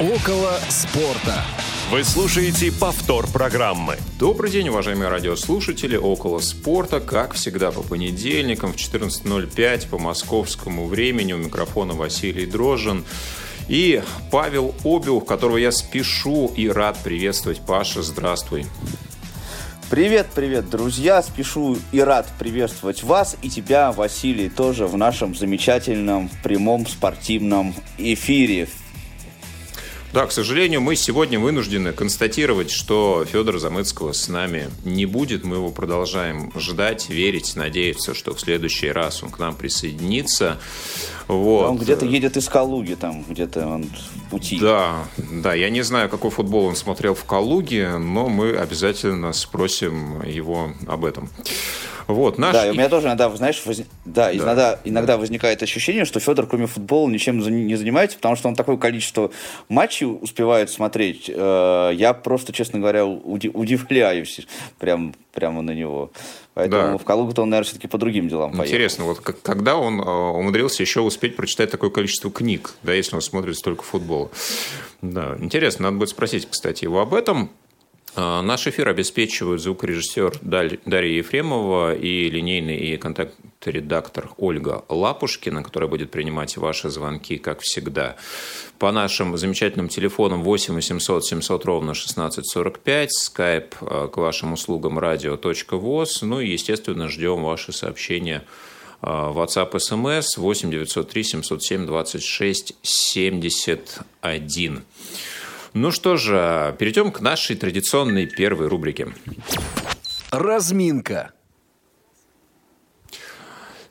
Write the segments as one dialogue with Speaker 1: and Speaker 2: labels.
Speaker 1: Около спорта. Вы слушаете повтор программы.
Speaker 2: Добрый день, уважаемые радиослушатели. Около спорта, как всегда, по понедельникам в 14.05 по московскому времени. У микрофона Василий Дрожжин. И Павел Обиух, которого я спешу и рад приветствовать. Паша, здравствуй.
Speaker 3: Привет, привет, друзья! Спешу и рад приветствовать вас и тебя, Василий, тоже в нашем замечательном прямом спортивном эфире.
Speaker 2: Да, к сожалению, мы сегодня вынуждены констатировать, что Федора Замыцкого с нами не будет. Мы его продолжаем ждать, верить, надеяться, что в следующий раз он к нам присоединится.
Speaker 3: Вот. Он где-то едет из Калуги, там где-то он в пути.
Speaker 2: Да, да, я не знаю, какой футбол он смотрел в Калуге, но мы обязательно спросим его об этом.
Speaker 3: Вот, наш... Да, и у меня тоже иногда, знаешь, воз... да, да, иногда, иногда возникает ощущение, что Федор, кроме футбола, ничем не занимается, потому что он такое количество матчей успевает смотреть. Э, я просто, честно говоря, удивляюсь прям, прямо на него. Поэтому да. в Калугу-то он, наверное, все-таки по другим делам
Speaker 2: поехал. Интересно, вот когда он э, умудрился еще успеть прочитать такое количество книг, да, если он смотрит столько футбола. Да, интересно, надо будет спросить, кстати, его об этом. А, наш эфир обеспечивают звукорежиссер Дарья Ефремова и линейный и контакт-редактор Ольга Лапушкина, которая будет принимать ваши звонки, как всегда. По нашим замечательным телефонам 8 800 700 ровно 1645, skype а, к вашим услугам radio.voz, ну и, естественно, ждем ваши сообщения а, WhatsApp, SMS 8 903 707 26 71. Ну что же, перейдем к нашей традиционной первой рубрике.
Speaker 1: Разминка.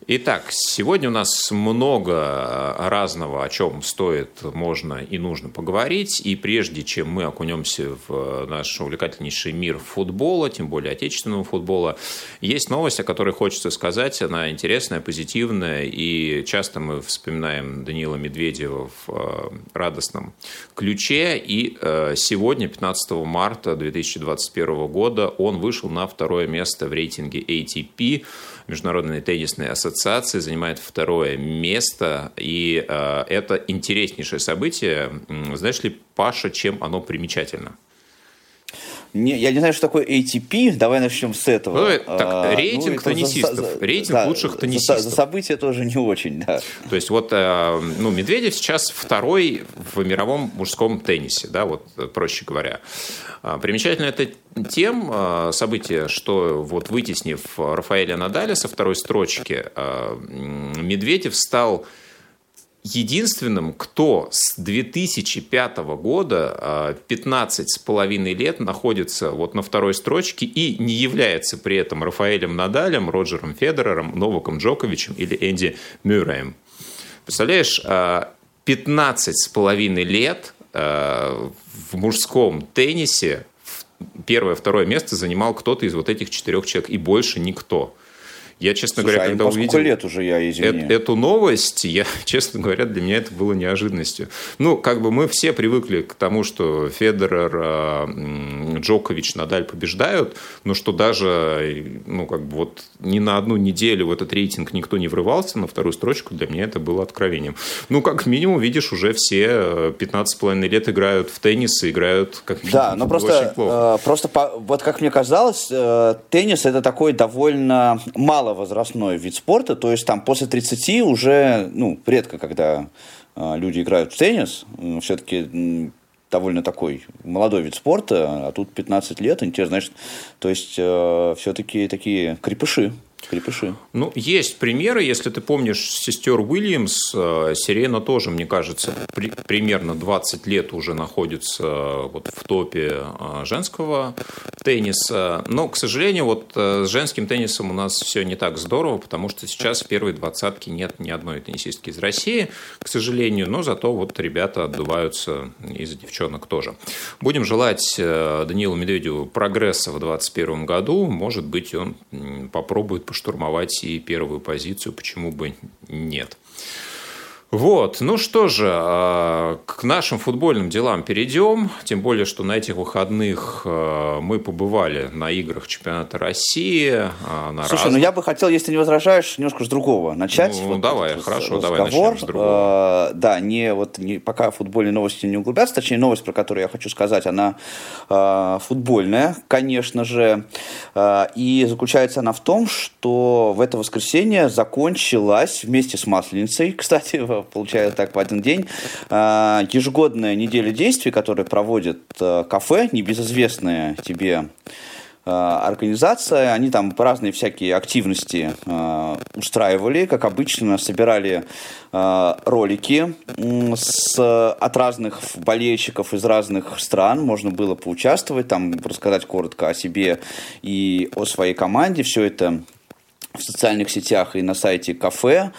Speaker 2: Итак, сегодня у нас много разного, о чем стоит, можно и нужно поговорить. И прежде чем мы окунемся в наш увлекательнейший мир футбола, тем более отечественного футбола, есть новость, о которой хочется сказать. Она интересная, позитивная. И часто мы вспоминаем Даниила Медведева в э, радостном ключе. И сегодня, 15 марта 2021 года, он вышел на второе место в рейтинге ATP – Международной теннисной ассоциации, занимает второе место. И э, это интереснейшее событие. Знаешь ли, Паша, чем оно примечательно?
Speaker 3: Не, я не знаю, что такое ATP. Давай начнем с этого. Ну,
Speaker 2: так, а, рейтинг ну, теннисистов. За, рейтинг да, лучших теннисистов.
Speaker 3: За, за события тоже не очень, да.
Speaker 2: То есть вот э, ну, Медведев сейчас второй в мировом мужском теннисе, да, вот проще говоря. А, примечательно это тем а, событие, что вот вытеснив Рафаэля Надаля со второй строчки, Медведев стал единственным, кто с 2005 года 15 с половиной лет находится вот на второй строчке и не является при этом Рафаэлем Надалем, Роджером Федерером, Новаком Джоковичем или Энди Мюрреем. Представляешь, 15 с половиной лет в мужском теннисе первое, второе место занимал кто-то из вот этих четырех человек, и больше никто. Я, честно Слушай, говоря, а когда увидел
Speaker 3: лет уже я, извини.
Speaker 2: Э эту новость, я, честно говоря, для меня это было неожиданностью. Ну, как бы мы все привыкли к тому, что Федерер, э, Джокович, Надаль побеждают, но что даже, ну, как бы вот ни на одну неделю в этот рейтинг никто не врывался на вторую строчку, для меня это было откровением. Ну, как минимум, видишь, уже все 15,5 лет играют в теннис и играют как
Speaker 3: минимум, Да, но просто, э, просто по, вот как мне казалось, э, теннис это такой довольно мало возрастной вид спорта, то есть там после 30 уже, ну, редко, когда э, люди играют в теннис, все-таки довольно такой молодой вид спорта, а тут 15 лет, интересно, значит, то есть э, все-таки такие крепыши. Крепыши.
Speaker 2: Ну, есть примеры, если ты помнишь сестер Уильямс, э, Сирена тоже, мне кажется, при, примерно 20 лет уже находится э, вот в топе э, женского тенниса. Но, к сожалению, вот с женским теннисом у нас все не так здорово, потому что сейчас в первой двадцатке нет ни одной теннисистки из России, к сожалению, но зато вот ребята отдуваются из девчонок тоже. Будем желать Данилу Медведеву прогресса в 2021 году. Может быть, он попробует поштурмовать и первую позицию, почему бы нет. Вот, ну что же, а, к нашим футбольным делам перейдем. Тем более, что на этих выходных а, мы побывали на играх чемпионата России.
Speaker 3: А, на Слушай, раз... ну я бы хотел, если не возражаешь, немножко с другого начать.
Speaker 2: Ну, вот давай, хорошо, давай
Speaker 3: начнем с другого. Да, не вот не, пока футбольные новости не углубятся, точнее, новость, про которую я хочу сказать, она футбольная, конечно же. И заключается она в том, что в это воскресенье закончилась вместе с Масленицей, кстати, получается так в один день. А, ежегодная неделя действий, которую проводит э, кафе, небезызвестная тебе э, организация, они там разные всякие активности э, устраивали, как обычно, собирали ролики с, от разных болельщиков из разных стран, можно было поучаствовать, там рассказать коротко о себе и о своей команде, все это в социальных сетях и на сайте кафе.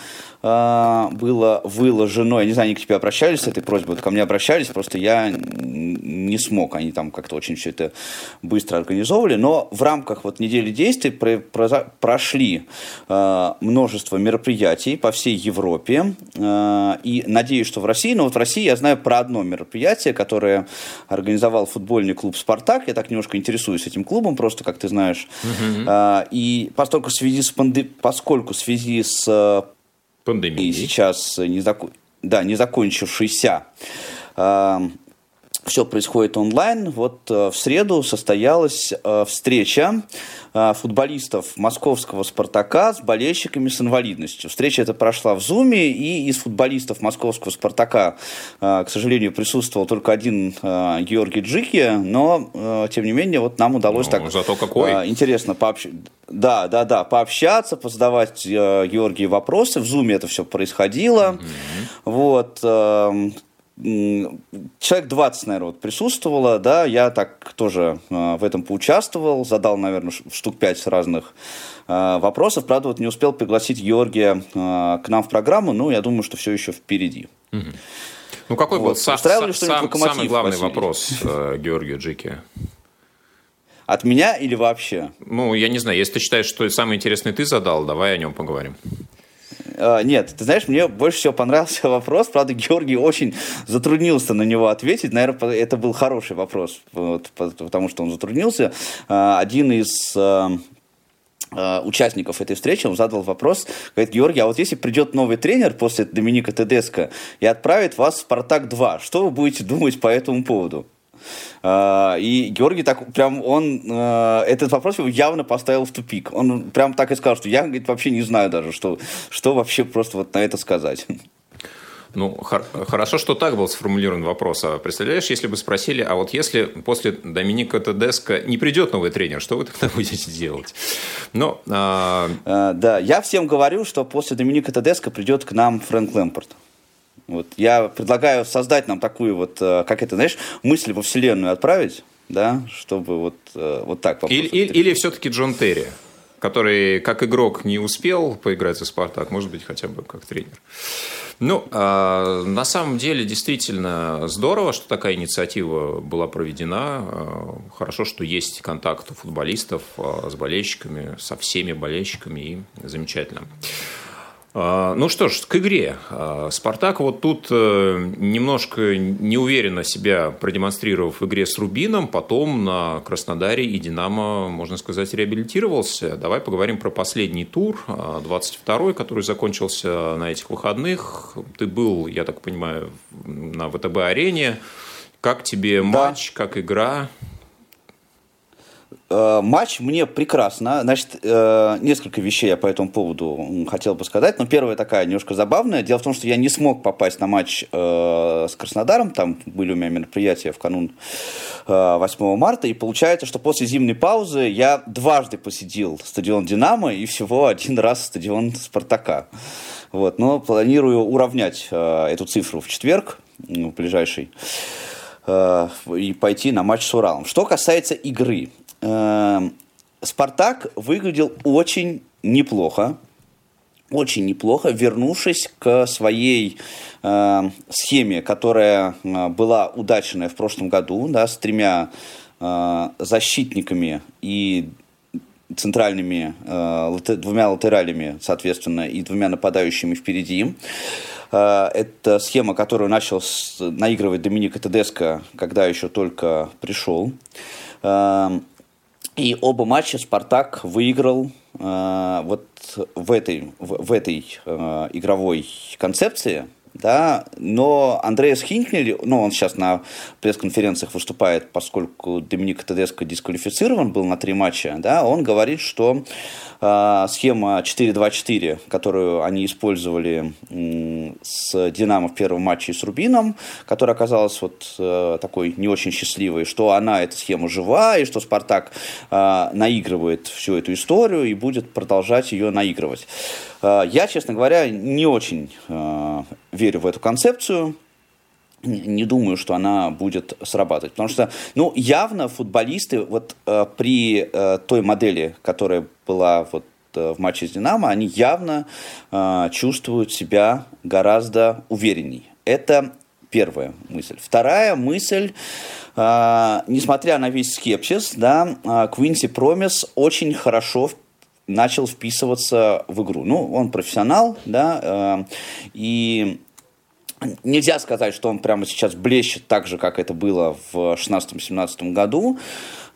Speaker 3: А, было выложено, я не знаю, они к тебе обращались с этой просьбой, ко мне обращались, просто я не смог, они там как-то очень все это быстро организовывали, но в рамках вот недели действий прошли а, множество мероприятий по всей Европе, а, и надеюсь, что в России, но вот в России я знаю про одно мероприятие, которое организовал футбольный клуб «Спартак», я так немножко интересуюсь этим клубом, просто, как ты знаешь, угу. и поскольку в связи с, панде... поскольку в связи с Пандемии. И сейчас не, зак... да, не закончившийся э, все происходит онлайн. Вот э, в среду состоялась э, встреча э, футболистов московского «Спартака» с болельщиками с инвалидностью. Встреча эта прошла в Зуме, и из футболистов московского «Спартака», к сожалению, присутствовал только один Георгий Джики, но, тем не менее, вот нам удалось ну, так
Speaker 2: зато какой.
Speaker 3: интересно пообщаться. Да, да, да, пообщаться, позадавать Георгию вопросы. В Зуме это все происходило. Mm-hmm. Вот эм, человек 20, наверное, вот присутствовало, да, я так тоже э, в этом поучаствовал, задал, наверное, штук 5 разных э, вопросов, правда, вот не успел пригласить Георгия э, к нам в программу, но я думаю, что все еще впереди.
Speaker 2: Угу. Ну, какой вот. был са- са- сам, самый главный Василий? вопрос э, Георгию Джеки?
Speaker 3: От меня или вообще?
Speaker 2: Ну, я не знаю, если ты считаешь, что самый интересный ты задал, давай о нем поговорим.
Speaker 3: А, нет, ты знаешь, мне больше всего понравился вопрос. Правда, Георгий очень затруднился на него ответить. Наверное, это был хороший вопрос, вот, потому что он затруднился. А, один из а, участников этой встречи, он задал вопрос, говорит, Георгий, а вот если придет новый тренер после Доминика Тедеско и отправит вас в «Спартак-2», что вы будете думать по этому поводу? А, и Георгий так прям, он э, этот вопрос его явно поставил в тупик. Он прям так и сказал, что я, говорит, вообще не знаю даже, что, что вообще просто вот на это сказать.
Speaker 2: Ну, хорошо, что так был сформулирован вопрос. А представляешь, если бы спросили, а вот если после Доминика Тедеско не придет новый тренер, что вы тогда будете делать?
Speaker 3: Но, а... А, да, я всем говорю, что после Доминика Тедеско придет к нам Фрэнк Лэмпорт. Вот я предлагаю создать нам такую вот, э, как это, знаешь, мысль во Вселенную отправить, да, чтобы вот, э, вот так.
Speaker 2: Или, или, или все-таки Джон Терри, который как игрок не успел поиграть за «Спартак», может быть, хотя бы как тренер. Ну, э, на самом деле, действительно здорово, что такая инициатива была проведена. Э, хорошо, что есть контакт у футболистов э, с болельщиками, со всеми болельщиками, и замечательно. А, ну что ж, к игре. А, Спартак вот тут э, немножко неуверенно себя продемонстрировав в игре с Рубином, потом на Краснодаре и Динамо, можно сказать, реабилитировался. Давай поговорим про последний тур, 22-й, а, который закончился на этих выходных. Ты был, я так понимаю, на ВТБ-арене. Как тебе да. матч, как игра?
Speaker 3: Э, матч мне прекрасно. Значит, э, несколько вещей я по этому поводу хотел бы сказать. Но первая такая немножко забавная. Дело в том, что я не смог попасть на матч э, с Краснодаром. Там были у меня мероприятия в канун 8 марта. И получается, что после зимней паузы я дважды посетил стадион «Динамо» и всего один раз стадион «Спартака». Вот. Но планирую уравнять эту цифру в четверг, в ближайший и пойти на матч с Уралом. Что касается игры. Эм, Спартак выглядел очень неплохо, очень неплохо, вернувшись к своей э, схеме, которая э, была удачная в прошлом году, да, с тремя э, защитниками и центральными, двумя латералями, соответственно, и двумя нападающими впереди. Это схема, которую начал наигрывать Доминика Тедеско, когда еще только пришел. И оба матча Спартак выиграл э, вот в этой, в, в этой э, игровой концепции да, но Андреас Хинкнель, ну, он сейчас на пресс-конференциях выступает, поскольку Доминик Тедеско дисквалифицирован был на три матча, да, он говорит, что э, схема 4-2-4, которую они использовали э, с Динамо в первом матче с Рубином, которая оказалась вот э, такой не очень счастливой, что она, эта схема жива, и что Спартак э, наигрывает всю эту историю и будет продолжать ее наигрывать. Э, я, честно говоря, не очень э, верю в эту концепцию. Не думаю, что она будет срабатывать. Потому что, ну, явно футболисты вот э, при той модели, которая была вот в матче с Динамо, они явно чувствуют себя гораздо уверенней. Это первая мысль. Вторая мысль, несмотря на весь скепсис, да, Квинси Промис очень хорошо начал вписываться в игру. Ну, он профессионал, да, э, и нельзя сказать, что он прямо сейчас блещет так же, как это было в 16-17 году,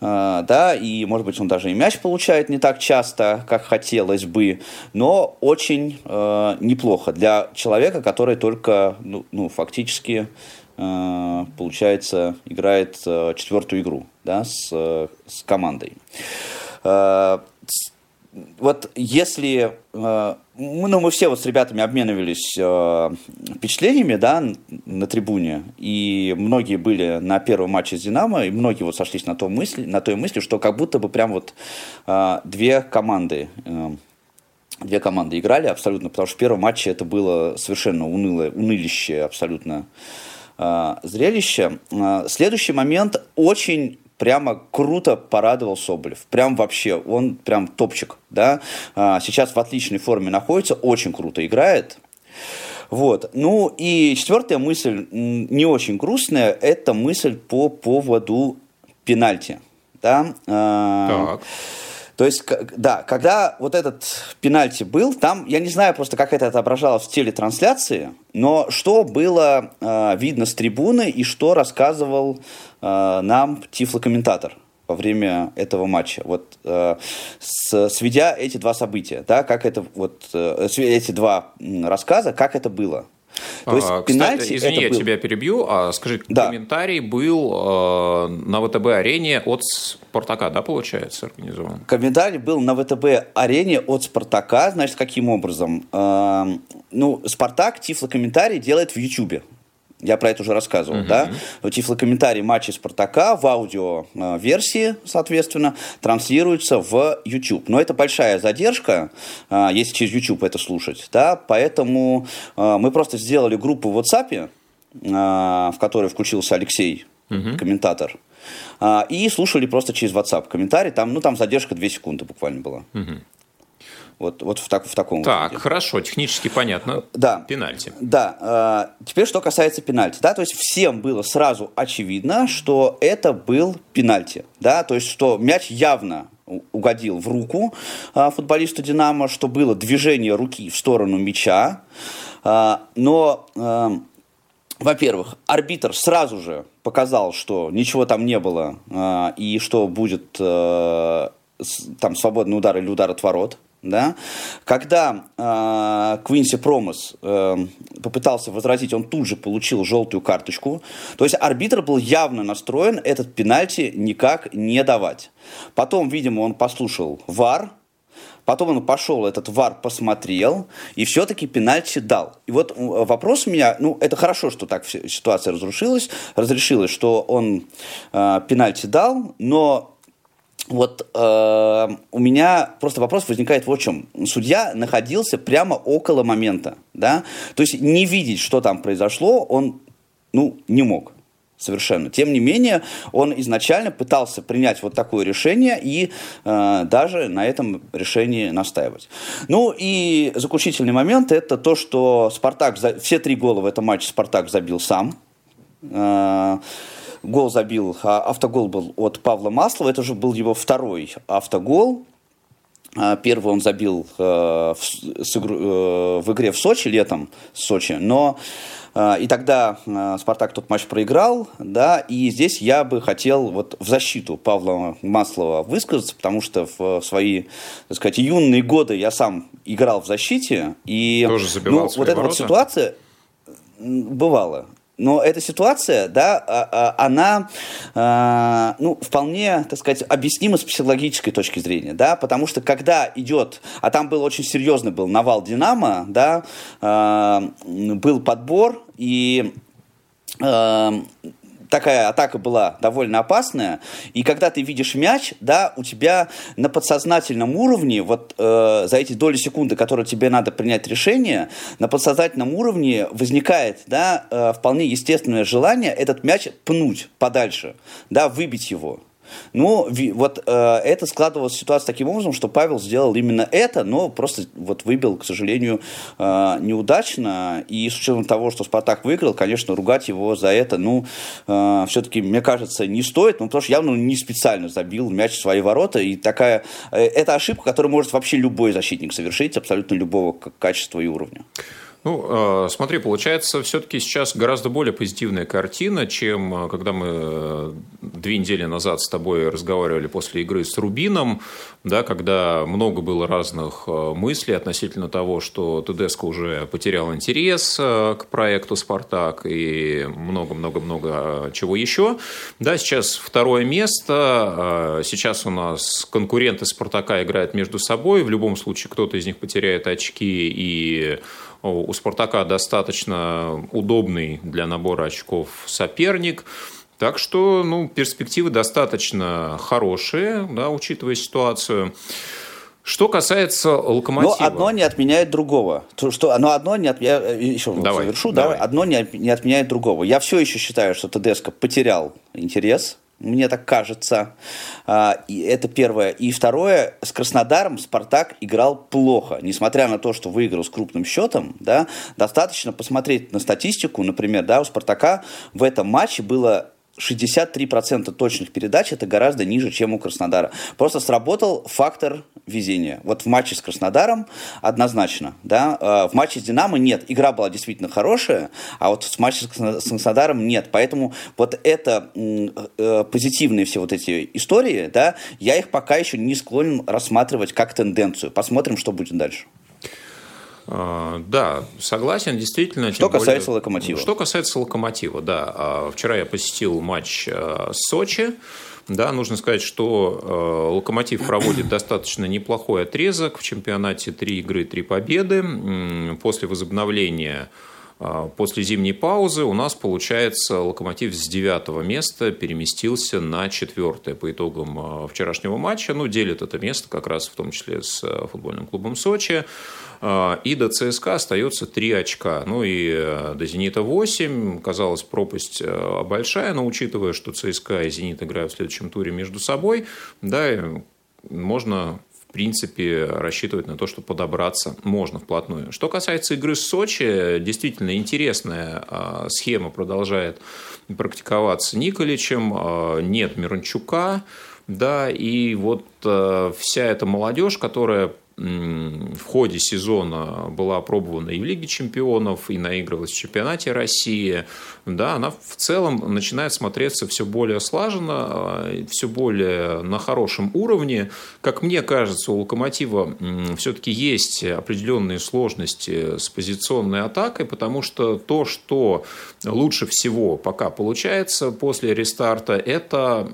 Speaker 3: э, да, и, может быть, он даже и мяч получает не так часто, как хотелось бы, но очень э, неплохо для человека, который только, ну, ну фактически, э, получается, играет э, четвертую игру, да, с, с командой. Вот если э, ну, мы все вот с ребятами обменивались э, впечатлениями, да, на трибуне, и многие были на первом матче с Динамо, и многие вот сошлись на, той мысли, на той мысли, что как будто бы прям вот э, две команды э, две команды играли абсолютно, потому что в первом матче это было совершенно унылое, унылище абсолютно э, зрелище. Э, следующий момент очень прямо круто порадовал Соболев. Прям вообще, он прям топчик, да. А, сейчас в отличной форме находится, очень круто играет. Вот. Ну и четвертая мысль, не очень грустная, это мысль по поводу пенальти. Да? А, так. То есть, да, когда вот этот пенальти был, там, я не знаю просто, как это отображалось в телетрансляции, но что было э, видно с трибуны и что рассказывал э, нам тифлокомментатор во время этого матча. Вот э, сведя эти два события, да, как это вот э, эти два рассказа, как это было.
Speaker 2: То есть а, пенальти Кстати, извини, я был... тебя перебью. А, скажи, да. комментарий был э, на ВТБ-арене от Спартака, да, получается, организован?
Speaker 3: Комментарий был на ВТБ-арене от Спартака. Значит, каким образом? Э, ну, Спартак тифлокомментарий делает в Ютубе. Я про это уже рассказывал, uh-huh. да? Тифлокомментарий матча Спартака в аудио-версии, соответственно, транслируется в YouTube. Но это большая задержка, а, если через YouTube это слушать, да? Поэтому а, мы просто сделали группу в WhatsApp, а, в которой включился Алексей, uh-huh. комментатор, и слушали просто через WhatsApp комментарий. Там, ну, там задержка 2 секунды буквально была. Uh-huh. Вот, вот в, так, в таком
Speaker 2: Так, виде. хорошо, технически понятно.
Speaker 3: Да.
Speaker 2: Пенальти.
Speaker 3: Да. Э, теперь, что касается пенальти. Да, то есть всем было сразу очевидно, что это был пенальти. Да, то есть что мяч явно угодил в руку э, футболисту «Динамо», что было движение руки в сторону мяча. Э, но, во-первых, арбитр сразу же показал, что ничего там не было э, и что будет э, там свободный удар или удар от ворот да, когда э, Квинси Промос э, попытался возразить, он тут же получил желтую карточку. То есть арбитр был явно настроен этот пенальти никак не давать. Потом, видимо, он послушал ВАР, Потом он пошел, этот ВАР посмотрел, и все-таки пенальти дал. И вот вопрос у меня, ну, это хорошо, что так ситуация разрушилась, разрешилась, что он э, пенальти дал, но вот э, у меня просто вопрос возникает в чем. Судья находился прямо около момента, да, то есть не видеть, что там произошло, он, ну, не мог совершенно. Тем не менее, он изначально пытался принять вот такое решение и э, даже на этом решении настаивать. Ну и заключительный момент это то, что Спартак, все три гола в этом матче Спартак забил сам. Э, гол забил, а автогол был от Павла Маслова, это уже был его второй автогол. Первый он забил в, в игре в Сочи летом, в Сочи, но и тогда Спартак тот матч проиграл, да, и здесь я бы хотел вот в защиту Павла Маслова высказаться, потому что в свои, так сказать, юные годы я сам играл в защите, и
Speaker 2: Тоже
Speaker 3: ну, вот эта вот ситуация бывало. Но эта ситуация, да, а, а, она, а, ну, вполне, так сказать, объяснима с психологической точки зрения, да, потому что когда идет, а там был очень серьезный был навал Динамо, да, был подбор, и такая атака была довольно опасная, и когда ты видишь мяч, да, у тебя на подсознательном уровне, вот э, за эти доли секунды, которые тебе надо принять решение, на подсознательном уровне возникает, да, э, вполне естественное желание этот мяч пнуть подальше, да, выбить его. Ну, вот э, это складывалась ситуация таким образом, что Павел сделал именно это, но просто вот выбил, к сожалению, э, неудачно. И с учетом того, что Спартак выиграл, конечно, ругать его за это, ну, э, все-таки, мне кажется, не стоит, ну, потому что явно не специально забил мяч в свои ворота. И такая, э, это ошибка, которую может вообще любой защитник совершить, абсолютно любого качества и уровня.
Speaker 2: Ну, э, смотри, получается, все-таки сейчас гораздо более позитивная картина, чем э, когда мы э, две недели назад с тобой разговаривали после игры с Рубином, да, когда много было разных мыслей относительно того, что Тедеско уже потерял интерес к проекту «Спартак» и много-много-много чего еще. Да, сейчас второе место, сейчас у нас конкуренты «Спартака» играют между собой, в любом случае кто-то из них потеряет очки и у «Спартака» достаточно удобный для набора очков соперник. Так что ну, перспективы достаточно хорошие, да, учитывая ситуацию. Что касается локомотива.
Speaker 3: Но одно не отменяет другого. То, что, но одно не отменяет. Еще давай, завершу. Давай. Давай. Одно не, не отменяет другого. Я все еще считаю, что ТДСК потерял интерес мне так кажется. А, и это первое. И второе, с Краснодаром Спартак играл плохо. Несмотря на то, что выиграл с крупным счетом, да, достаточно посмотреть на статистику. Например, да, у Спартака в этом матче было 63% точных передач это гораздо ниже, чем у Краснодара. Просто сработал фактор везения. Вот в матче с Краснодаром однозначно. Да? А, в матче с Динамо нет. Игра была действительно хорошая, а вот в матче с Краснодаром нет. Поэтому вот это э, позитивные все вот эти истории, да, я их пока еще не склонен рассматривать как тенденцию. Посмотрим, что будет дальше.
Speaker 2: А, да, согласен, действительно.
Speaker 3: Что касается более... локомотива.
Speaker 2: Что касается локомотива, да. А, вчера я посетил матч а, Сочи. Да, нужно сказать, что Локомотив проводит достаточно неплохой отрезок в чемпионате. Три игры, три победы. После возобновления После зимней паузы у нас, получается, локомотив с девятого места переместился на четвертое по итогам вчерашнего матча. Ну, делит это место как раз в том числе с футбольным клубом Сочи. А, и до ЦСКА остается 3 очка. Ну и э, до «Зенита» 8. Казалось, пропасть э, большая, но учитывая, что ЦСКА и «Зенит» играют в следующем туре между собой, да, можно в принципе, рассчитывать на то, что подобраться можно вплотную. Что касается игры с Сочи, действительно интересная а, схема продолжает практиковаться Николичем. А, нет Мирончука, да, и вот э, вся эта молодежь, которая в ходе сезона была опробована и в Лиге чемпионов, и наигрывалась в чемпионате России, да, она в целом начинает смотреться все более слаженно, а, все более на хорошем уровне. Как мне кажется, у «Локомотива» все-таки есть определенные сложности с позиционной атакой, потому что то, что лучше всего пока получается после рестарта, это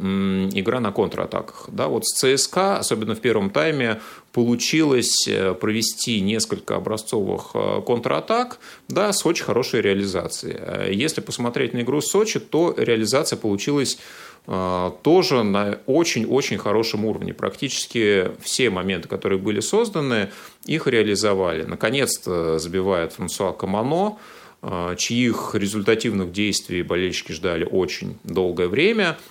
Speaker 2: игра на контратаках. Да, вот с ЦСКА, особенно в первом тайме, получилось э, провести несколько образцовых э, контратак, да, с очень хорошей реализацией. Э, если посмотреть на игру Сочи, то реализация получилась тоже на очень-очень хорошем уровне. Практически все моменты, которые были созданы, их реализовали. Наконец-то забивает Франсуа Камано, чьих результативных действий болельщики ждали очень долгое время –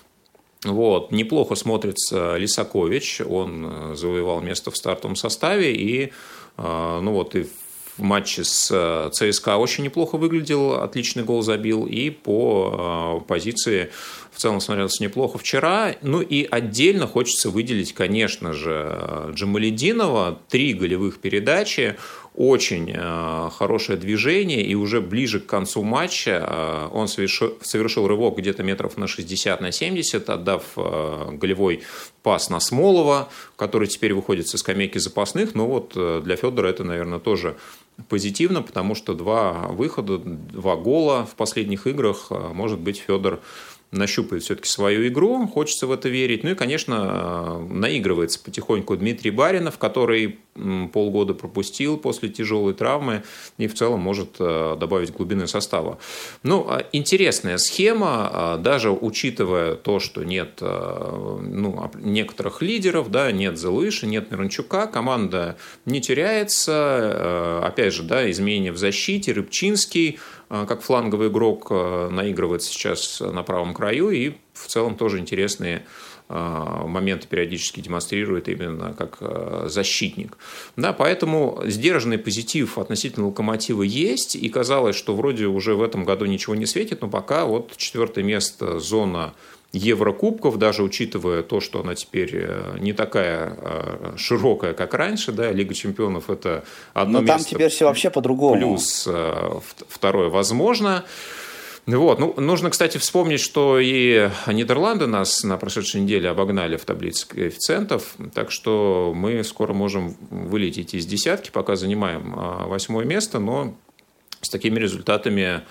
Speaker 2: вот. Неплохо смотрится Лисакович, он э, завоевал место в стартовом составе, и, э, ну вот, и в матче с ЦСКА очень неплохо выглядел, отличный гол забил, и по позиции в целом смотрелся неплохо вчера. Ну и отдельно хочется выделить, конечно же, Джамалединова. Три голевых передачи очень э, хорошее движение, и уже ближе к концу матча э, он совершил, совершил рывок где-то метров на 60 на 70, отдав э, голевой пас на Смолова, который теперь выходит со скамейки запасных. Но вот для Федора это, наверное, тоже позитивно, потому что два выхода, два гола в последних играх, может быть, Федор нащупает все-таки свою игру, хочется в это верить. Ну и, конечно, наигрывается потихоньку Дмитрий Баринов, который полгода пропустил после тяжелой травмы и в целом может э, добавить глубины состава. Ну, а интересная схема, а, даже учитывая то, что нет э, ну, некоторых лидеров, да, нет Зелыши, нет Миранчука, команда не теряется. Э, опять же, да, изменения в защите, Рыбчинский как фланговый игрок наигрывает сейчас на правом краю, и в целом тоже интересные Э, моменты периодически демонстрирует именно как э, защитник. Да, поэтому сдержанный позитив относительно локомотива есть, и казалось, что вроде уже в этом году ничего не светит, но пока вот четвертое место зона Еврокубков, даже учитывая то, что она теперь э, не такая широкая, как раньше, да, Лига чемпионов это одно
Speaker 3: Но место. там теперь все вообще по-другому.
Speaker 2: Плюс второе возможно. Вот. Ну, нужно, кстати, вспомнить, что и Нидерланды нас на прошедшей неделе обогнали в таблице коэффициентов, так что мы скоро можем вылететь из десятки, пока занимаем восьмое место, но с такими результатами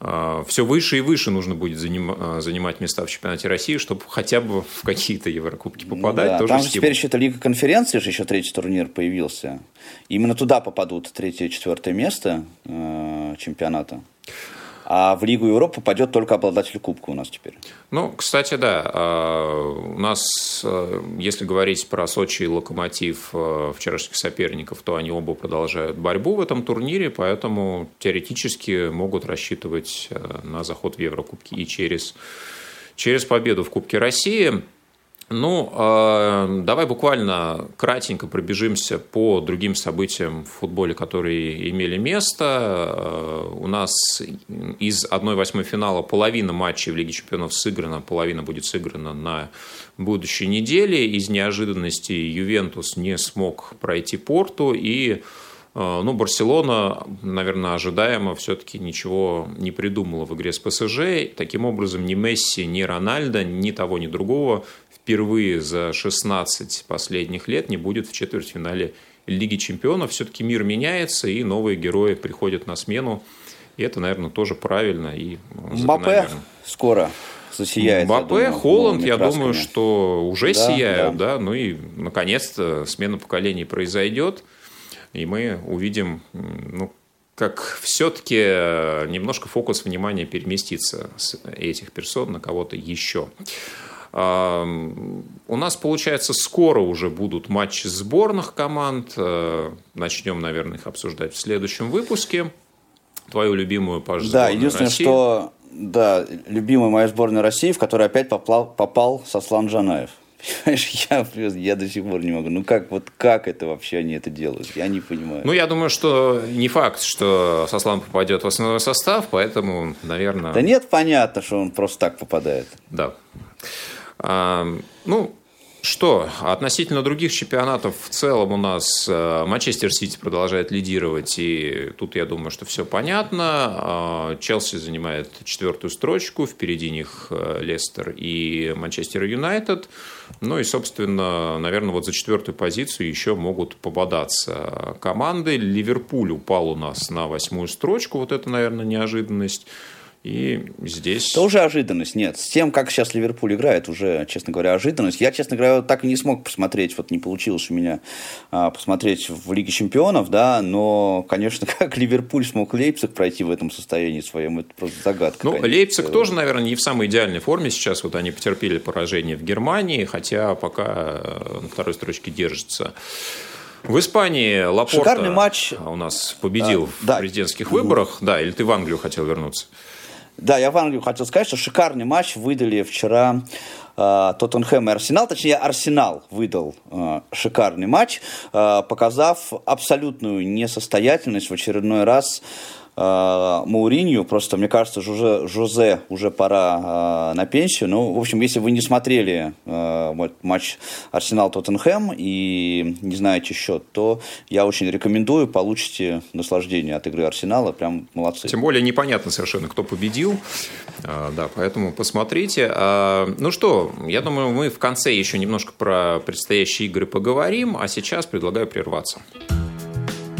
Speaker 2: все выше и выше нужно будет а, занимать места в чемпионате России, чтобы хотя бы в какие-то Еврокубки ну попадать.
Speaker 3: Ну, да. Там же теперь еще это Лига конференции, же еще третий турнир появился. Именно туда попадут третье и четвертое место э, чемпионата. А в Лигу Европы попадет только обладатель Кубка у нас теперь.
Speaker 2: Ну, кстати, да. А, у нас, а, если говорить про Сочи и Локомотив а, вчерашних соперников, то они оба продолжают борьбу в этом турнире, поэтому теоретически могут рассчитывать на заход в Еврокубки и через, через победу в Кубке России. Ну, э, давай буквально кратенько пробежимся по другим событиям в футболе, которые имели место. Э, у нас из 1-8 финала половина матчей в Лиге чемпионов сыграна, половина будет сыграна на будущей неделе. Из неожиданности Ювентус не смог пройти порту и э, ну, Барселона, наверное, ожидаемо все-таки ничего не придумала в игре с ПСЖ. Таким образом, ни Месси, ни Рональдо, ни того, ни другого впервые за 16 последних лет не будет в четвертьфинале Лиги чемпионов. Все-таки мир меняется, и новые герои приходят на смену. И это, наверное, тоже правильно. И
Speaker 3: Мбаппе скоро засияет.
Speaker 2: Мбаппе, Холланд, я красками. думаю, что уже да, сияют. Да. Да? Ну и, наконец-то, смена поколений произойдет. И мы увидим, ну, как все-таки немножко фокус внимания переместится с этих персон на кого-то еще. У нас, получается, скоро уже будут матчи сборных команд. Э, начнем, наверное, их обсуждать в следующем выпуске. Твою любимую, Паш,
Speaker 3: Да, единственное, России. что да, любимая моя сборная России, в которую опять попал, попал Сослан Джанаев. Понимаешь, я, я до сих пор не могу. Ну как, вот как это вообще они это делают? Я не понимаю.
Speaker 2: Ну, я думаю, что не факт, что Сослан попадет в основной состав, поэтому, наверное...
Speaker 3: Да нет, понятно, что он просто так попадает.
Speaker 2: Да. Ну, что, относительно других чемпионатов в целом у нас э, Манчестер Сити продолжает лидировать, и тут я думаю, что все понятно. А, Челси занимает четвертую строчку, впереди них э, Лестер и Манчестер Юнайтед. Ну и, собственно, наверное, вот за четвертую позицию еще могут попадаться команды. Ливерпуль упал у нас на восьмую строчку, вот это, наверное, неожиданность. И здесь...
Speaker 3: Это уже ожиданность, нет. С тем, как сейчас Ливерпуль играет, уже, честно говоря, ожиданность. Я, честно говоря, так и не смог посмотреть, вот не получилось у меня а, посмотреть в Лиге Чемпионов, да, но, конечно, как Ливерпуль смог Лейпциг пройти в этом состоянии своем, это просто загадка.
Speaker 2: Ну, конечно. Лейпциг тоже, наверное, не в самой идеальной форме сейчас. Вот они потерпели поражение в Германии, хотя пока э, на второй строчке держится. В Испании Лапорта Шикарный матч. у нас победил а, в да. президентских выборах. Да, или ты в Англию хотел вернуться?
Speaker 3: Да, я в Англию хотел сказать, что шикарный матч выдали вчера Тоттенхэм и Арсенал, точнее Арсенал выдал шикарный матч, показав абсолютную несостоятельность в очередной раз э, Мауринью, просто, мне кажется, Жозе, Жозе уже пора э, на пенсию. Ну, в общем, если вы не смотрели э, матч Арсенал-Тоттенхэм и не знаете счет, то я очень рекомендую, получите наслаждение от игры Арсенала, прям молодцы.
Speaker 2: Тем более непонятно совершенно, кто победил, э, да, поэтому посмотрите. Э, ну что, я думаю, мы в конце еще немножко про предстоящие игры поговорим, а сейчас предлагаю прерваться.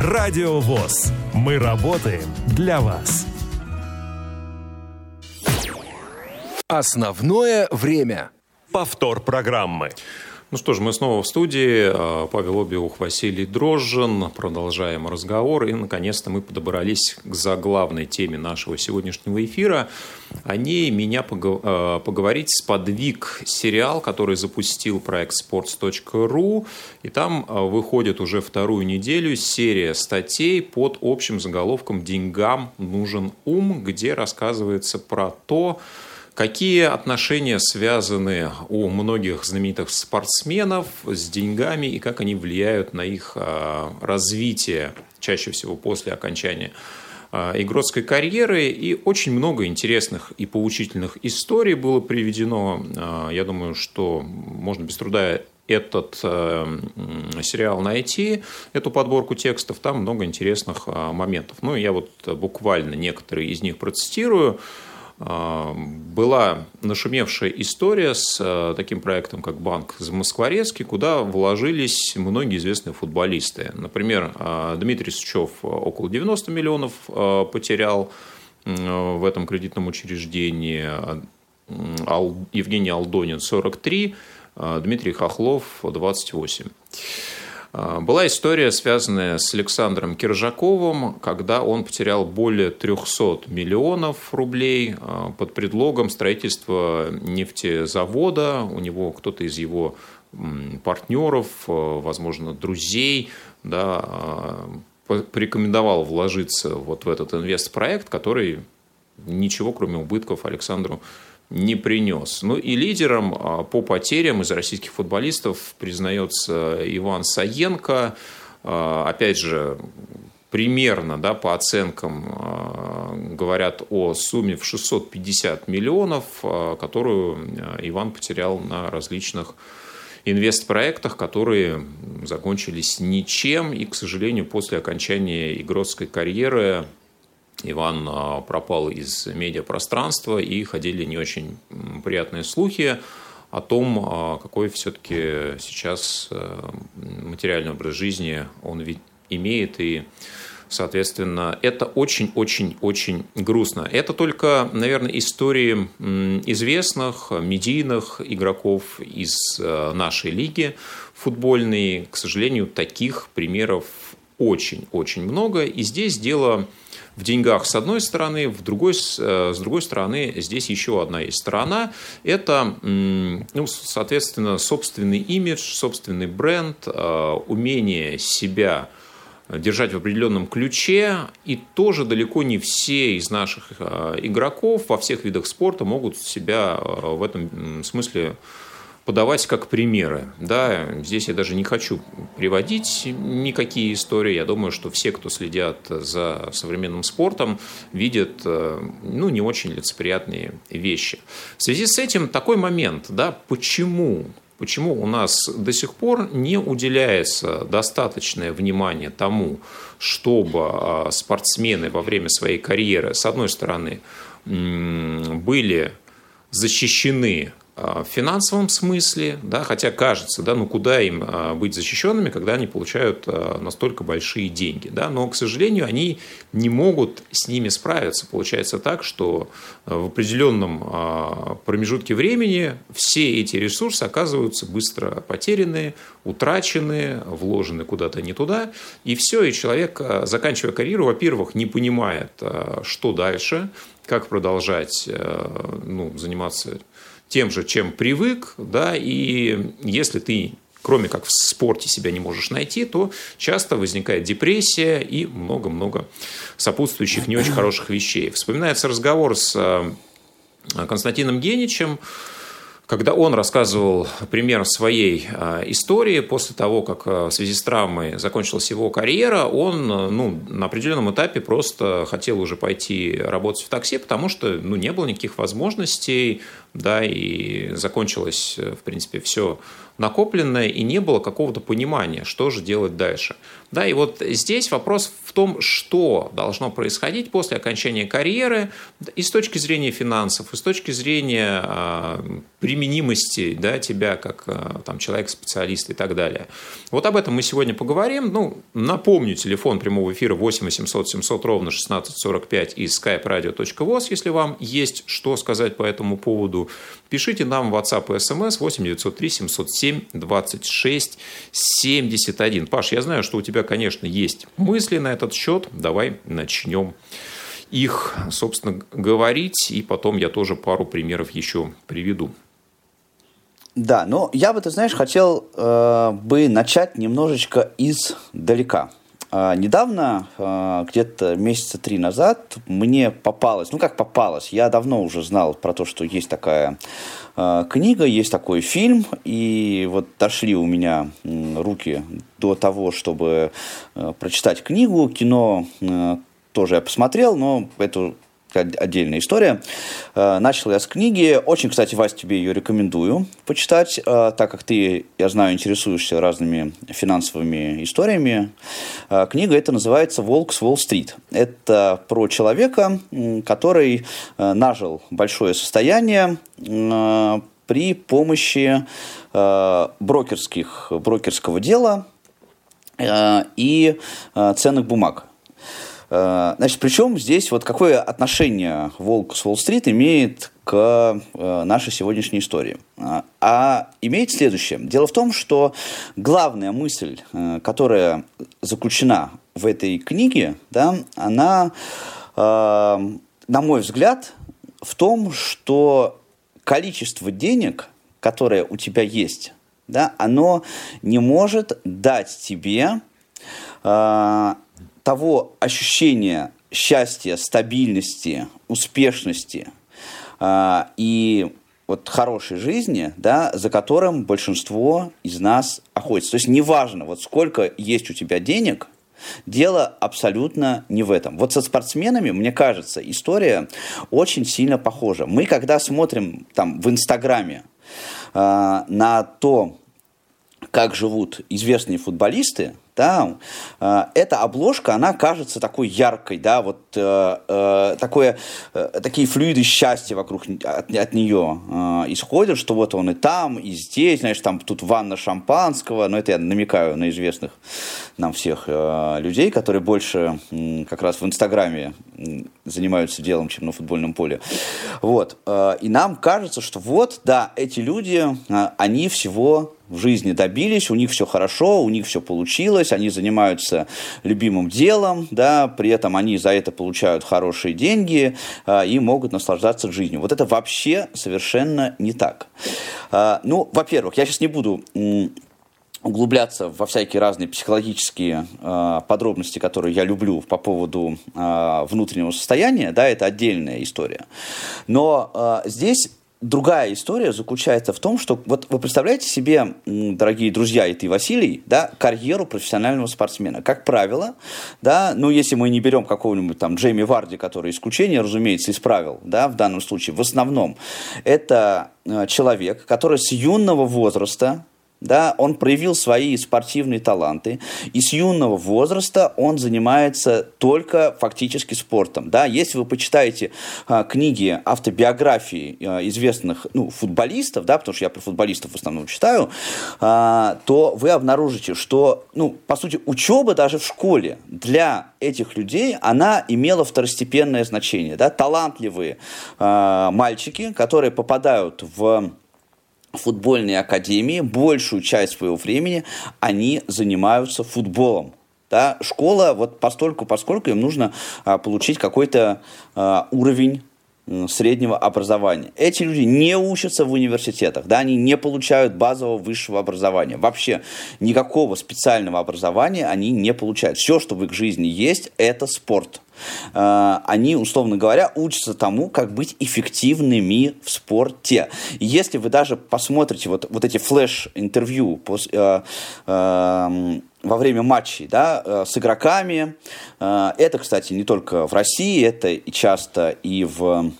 Speaker 1: Радио ВОЗ. Мы работаем для вас.
Speaker 4: Основное время.
Speaker 1: Повтор программы.
Speaker 2: Ну что ж, мы снова в студии. А, Павел Обиух, Василий Дрожжин. Продолжаем разговор. И, наконец-то, мы подобрались к заглавной теме нашего сегодняшнего эфира. О ней меня а, поговорить сподвиг сериал, который запустил проект sports.ru. И там а, выходит уже вторую неделю серия статей под общим заголовком «Деньгам нужен ум», где рассказывается про то, Какие отношения связаны у многих знаменитых спортсменов с деньгами и как они влияют на их а, развитие, чаще всего после окончания а, игротской карьеры. И очень много интересных и поучительных историй было приведено. А, я думаю, что можно без труда этот сериал найти, эту подборку текстов, там много интересных моментов. Ну, я вот буквально некоторые из них процитирую. А, была нашумевшая история с э, таким проектом, как Банк Замоскворецкий, куда вложились многие известные футболисты. Например, а, Дмитрий Сучев около 90 миллионов э, потерял в этом кредитном учреждении, Евгений Алдонин 43, а, Дмитрий Хохлов 28. А, была история, связанная с Александром Киржаковым, когда он потерял более 300 миллионов рублей а, под предлогом строительства нефтезавода. У него кто-то из его партнеров, а, возможно, друзей, да, порекомендовал вложиться вот в этот инвестпроект, который ничего, кроме убытков, Александру не принес. Ну и лидером а, по потерям из российских футболистов признается Иван Саенко. А, опять же, примерно да, по оценкам а, говорят о сумме в 650 миллионов, которую Иван потерял на различных инвестпроектах, которые закончились ничем. И, к сожалению, после окончания игротской карьеры Иван а, пропал из медиапространства, и ходили не очень приятные слухи о том, а, какой все-таки сейчас э, материальный образ жизни он имеет, и, соответственно, это очень-очень-очень грустно. Это только, наверное, истории известных медийных игроков из нашей лиги футбольной. К сожалению, таких примеров очень-очень много, и здесь дело в деньгах с одной стороны, в другой, э, с другой стороны здесь еще одна есть сторона. Это, ну, соответственно, собственный имидж, собственный бренд, э, умение себя держать в определенном ключе. И тоже далеко не все из наших э, игроков во всех видах спорта могут себя в этом смысле подавать как примеры. Да, здесь я даже не хочу приводить никакие истории. Я думаю, что все, кто следят за современным спортом, видят э, ну, не очень лицеприятные вещи. В связи с этим такой момент, да, почему Почему у нас до сих пор не уделяется достаточное внимание тому, чтобы а, спортсмены во время своей карьеры, с одной стороны, были защищены в финансовом смысле, да, хотя кажется, да, ну куда им быть защищенными, когда они получают настолько большие деньги, да, но, к сожалению, они не могут с ними справиться. Получается так, что в определенном промежутке времени все эти ресурсы оказываются быстро потеряны, утрачены, вложены куда-то не туда, и все, и человек, заканчивая карьеру, во-первых, не понимает, что дальше, как продолжать ну, заниматься тем же, чем привык, да, и если ты кроме как в спорте себя не можешь найти, то часто возникает депрессия и много-много сопутствующих не очень хороших вещей. Вспоминается разговор с э, Константином Геничем, когда он рассказывал пример своей а, истории, после того, как а, в связи с травмой закончилась его карьера, он ну, на определенном этапе просто хотел уже пойти работать в такси, потому что ну, не было никаких возможностей, да, и закончилось, в принципе, все накопленное, и не было какого-то понимания, что же делать дальше. Да, и вот здесь вопрос в том, что должно происходить после окончания карьеры и с точки зрения финансов, и с точки зрения э, применимости да, тебя как э, там, человека-специалиста и так далее. Вот об этом мы сегодня поговорим. Ну, напомню, телефон прямого эфира 8 800 700 ровно 1645 и skype-radio.voz, если вам есть что сказать по этому поводу. Пишите нам в WhatsApp и SMS 8 903 707 26 71. Паш, я знаю, что у тебя конечно, есть мысли на этот счет. Давай начнем их, собственно, говорить, и потом я тоже пару примеров еще приведу.
Speaker 3: Да, но я бы, ты знаешь, хотел э, бы начать немножечко издалека. Э, недавно, э, где-то месяца три назад, мне попалось, ну как попалось, я давно уже знал про то, что есть такая э, книга, есть такой фильм, и вот дошли у меня руки до того, чтобы прочитать книгу, кино тоже я посмотрел, но эту отдельная история. Э, начал я с книги. Очень, кстати, Вась, тебе ее рекомендую почитать, э, так как ты, я знаю, интересуешься разными финансовыми историями. Э, книга эта называется «Волк с Уолл-стрит». Это про человека, который нажил большое состояние при помощи брокерских, брокерского дела и ценных бумаг. Э, значит, причем здесь вот какое отношение Волк с Уолл-стрит имеет к э, нашей сегодняшней истории? А, а имеет следующее. Дело в том, что главная мысль, э, которая заключена в этой книге, да, она, на мой взгляд, в том, что количество денег, которое у тебя есть, да, оно не может дать тебе того ощущения счастья, стабильности, успешности э, и вот хорошей жизни, да, за которым большинство из нас охотится. То есть неважно, вот сколько есть у тебя денег, Дело абсолютно не в этом. Вот со спортсменами, мне кажется, история очень сильно похожа. Мы, когда смотрим там в Инстаграме э, на то, как живут известные футболисты, да, э, эта обложка, она кажется такой яркой, да, вот э, э, такое, э, такие флюиды счастья вокруг от, от нее э, исходят, что вот он и там, и здесь, знаешь, там тут ванна шампанского, но это я намекаю на известных нам всех э, людей, которые больше э, как раз в Инстаграме занимаются делом, чем на футбольном поле. Вот, э, и нам кажется, что вот, да, эти люди, э, они всего в жизни добились, у них все хорошо, у них все получилось, они занимаются любимым делом, да, при этом они за это получают хорошие деньги э, и могут наслаждаться жизнью. Вот это вообще совершенно не так. Э, ну, во-первых, я сейчас не буду углубляться во всякие разные психологические э, подробности, которые я люблю по поводу э, внутреннего состояния, да, это отдельная история. Но э, здесь другая история заключается в том, что вот вы представляете себе, дорогие друзья, и ты, Василий, да, карьеру профессионального спортсмена. Как правило, да, ну, если мы не берем какого-нибудь там Джейми Варди, который исключение, разумеется, исправил, да, в данном случае, в основном, это э, человек, который с юного возраста да, он проявил свои спортивные таланты, и с юного возраста он занимается только фактически спортом, да, если вы почитаете а, книги, автобиографии а, известных, ну, футболистов, да, потому что я про футболистов в основном читаю, а, то вы обнаружите, что, ну, по сути, учеба даже в школе для этих людей, она имела второстепенное значение, да, талантливые а, мальчики, которые попадают в футбольные академии большую часть своего времени они занимаются футболом. Да, школа, вот постольку, поскольку им нужно а, получить какой-то а, уровень среднего образования. Эти люди не учатся в университетах, да, они не получают базового высшего образования. Вообще никакого специального образования они не получают. Все, что в их жизни есть, это спорт. Э, они, условно говоря, учатся тому, как быть эффективными в спорте. И если вы даже посмотрите вот, вот эти флеш-интервью э, э, во время матчей да, э, с игроками, э, это, кстати, не только в России, это и часто и в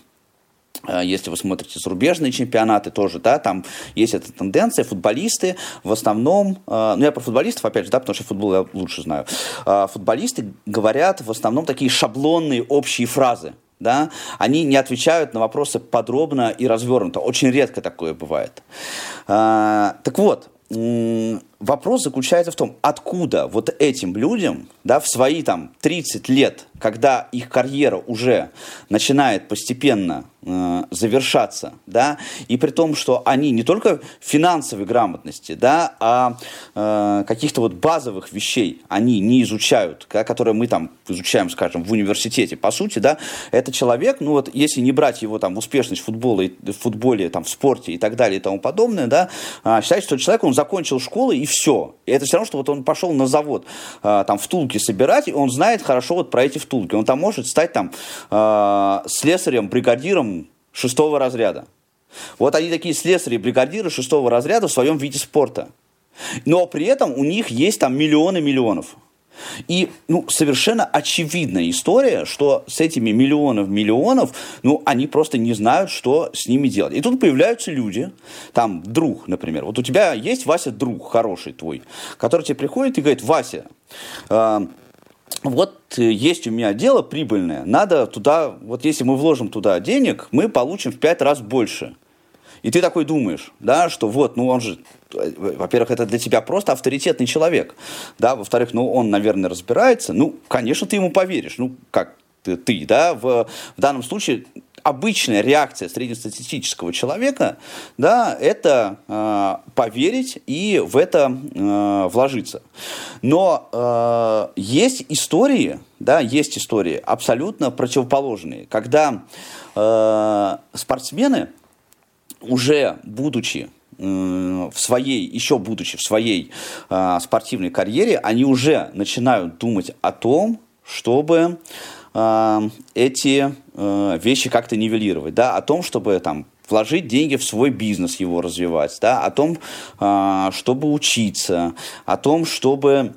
Speaker 3: Э, если вы смотрите зарубежные чемпионаты, тоже, да, там есть эта тенденция. Футболисты в основном, э, ну я про футболистов опять же, да, потому что футбол я лучше знаю. Э, футболисты говорят в основном такие шаблонные общие фразы. Да? Они не отвечают на вопросы подробно и развернуто. Очень редко такое бывает. Так вот, вопрос заключается в том, откуда вот этим людям да, в свои там 30 лет, когда их карьера уже начинает постепенно Э, завершаться, да, и при том, что они не только финансовой грамотности, да, а э, каких-то вот базовых вещей они не изучают, да, которые мы там изучаем, скажем, в университете, по сути, да, это человек, ну вот, если не брать его там успешность футбола, в футболе, там, в спорте и так далее и тому подобное, да, э, считать, что человек, он закончил школу и все, и это все равно, что вот он пошел на завод, э, там, втулки собирать, и он знает хорошо вот про эти втулки, он там может стать там э, слесарем, бригадиром, шестого разряда. Вот они такие слесари, бригадиры шестого разряда в своем виде спорта. Но при этом у них есть там миллионы миллионов. И ну, совершенно очевидная история, что с этими миллионов миллионов, ну, они просто не знают, что с ними делать. И тут появляются люди, там, друг, например. Вот у тебя есть, Вася, друг хороший твой, который тебе приходит и говорит, Вася, э, вот э, есть у меня дело прибыльное, надо туда, вот если мы вложим туда денег, мы получим в пять раз больше. И ты такой думаешь, да, что вот, ну он же, во-первых, это для тебя просто авторитетный человек, да, во-вторых, ну он, наверное, разбирается, ну, конечно, ты ему поверишь, ну, как ты да, в, в данном случае обычная реакция среднестатистического человека, да, это э, поверить и в это э, вложиться. Но э, есть истории, да, есть истории абсолютно противоположные, когда э, спортсмены уже будучи в своей, еще будучи в своей э, спортивной карьере, они уже начинают думать о том, чтобы эти э, вещи как-то нивелировать, да, о том, чтобы там вложить деньги в свой бизнес, его развивать, да, о том, а, чтобы учиться, о том, чтобы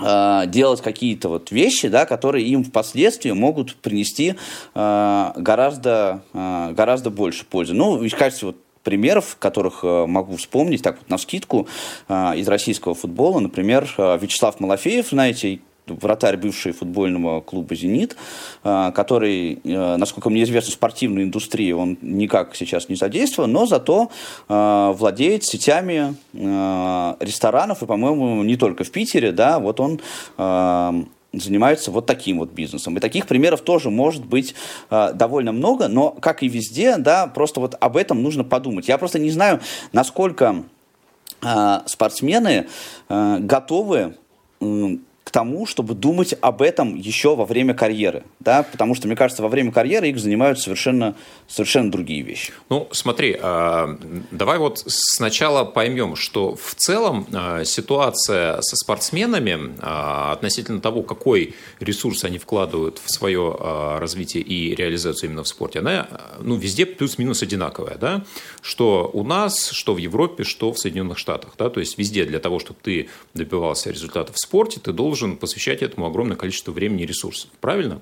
Speaker 3: а, делать какие-то вот вещи, да, которые им впоследствии могут принести а, гораздо, гораздо больше пользы. Ну, в качестве вот примеров, которых э, могу вспомнить, так вот на скидку, из российского футбола, например, Вячеслав Малафеев, знаете, вратарь бывший футбольного клуба «Зенит», а, который, э, насколько мне известно, в спортивной индустрии он никак сейчас не задействован, но зато а, владеет сетями а, ресторанов, и, по-моему, не только в Питере, да, вот он занимаются вот таким вот бизнесом. И таких примеров тоже может быть э, довольно много, но, как и везде, да, просто вот об этом нужно подумать. Я просто не знаю, насколько э, спортсмены э, готовы к тому, чтобы думать об этом еще во время карьеры, да, потому что, мне кажется, во время карьеры их занимают совершенно, совершенно другие вещи.
Speaker 2: Ну, смотри, а, давай вот сначала поймем, что в целом а, ситуация со спортсменами а, относительно того, какой ресурс они вкладывают в свое развитие и реализацию именно в спорте, она, ну, везде плюс-минус одинаковая, да, что у нас, что в Европе, что в Соединенных Штатах, да, то есть везде для того, чтобы ты добивался результатов в спорте, ты должен должен посвящать этому огромное количество времени и ресурсов. Правильно?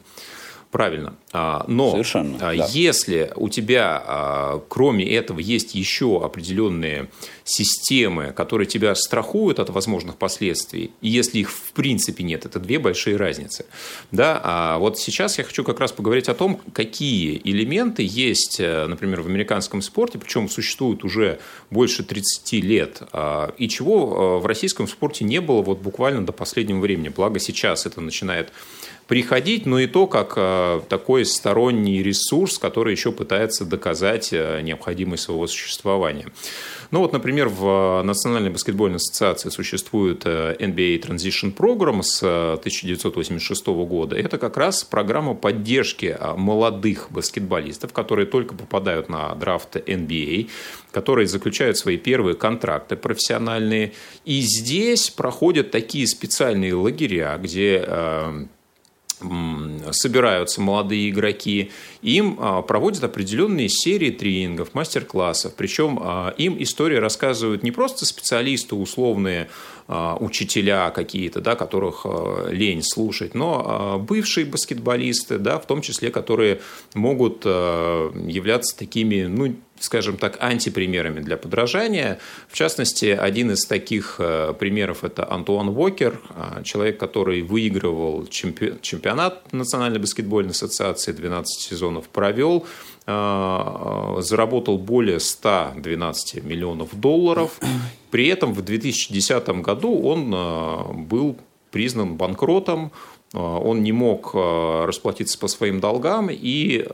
Speaker 2: Правильно. А, но Совершенно, а, да. если у тебя, а, кроме этого, есть еще определенные системы, которые тебя страхуют от возможных последствий, и если их в принципе нет, это две большие разницы. Да? А вот сейчас я хочу как раз поговорить о том, какие элементы есть, э, например, в американском спорте, причем существуют уже больше 30 лет, и чего э, в российском спорте не было вот буквально до последнего времени. Благо сейчас это начинает приходить, но и то, как э, такой сторонний ресурс, который еще пытается доказать э, необходимость своего существования. Ну вот, например, в Национальной баскетбольной ассоциации существует э, NBA Transition Program с 1986 года. Это как раз программа поддержки молодых баскетболистов, которые только попадают на драфт NBA, которые заключают свои первые контракты профессиональные. И здесь проходят такие специальные лагеря, где собираются молодые игроки, им а, проводят определенные серии тренингов, мастер-классов. Причем а, им истории рассказывают не просто специалисты условные, а, учителя какие-то, да, которых лень слушать, но бывшие баскетболисты, да, в том числе, которые могут являться такими, ну, скажем так, антипримерами для подражания. В частности, один из таких э, примеров – это Антуан Уокер, э, человек, который выигрывал чемпионат Национальной баскетбольной ассоциации, 12 сезонов провел, э, заработал более 112 миллионов долларов. При этом в 2010 году он был признан банкротом, он не мог расплатиться по своим долгам и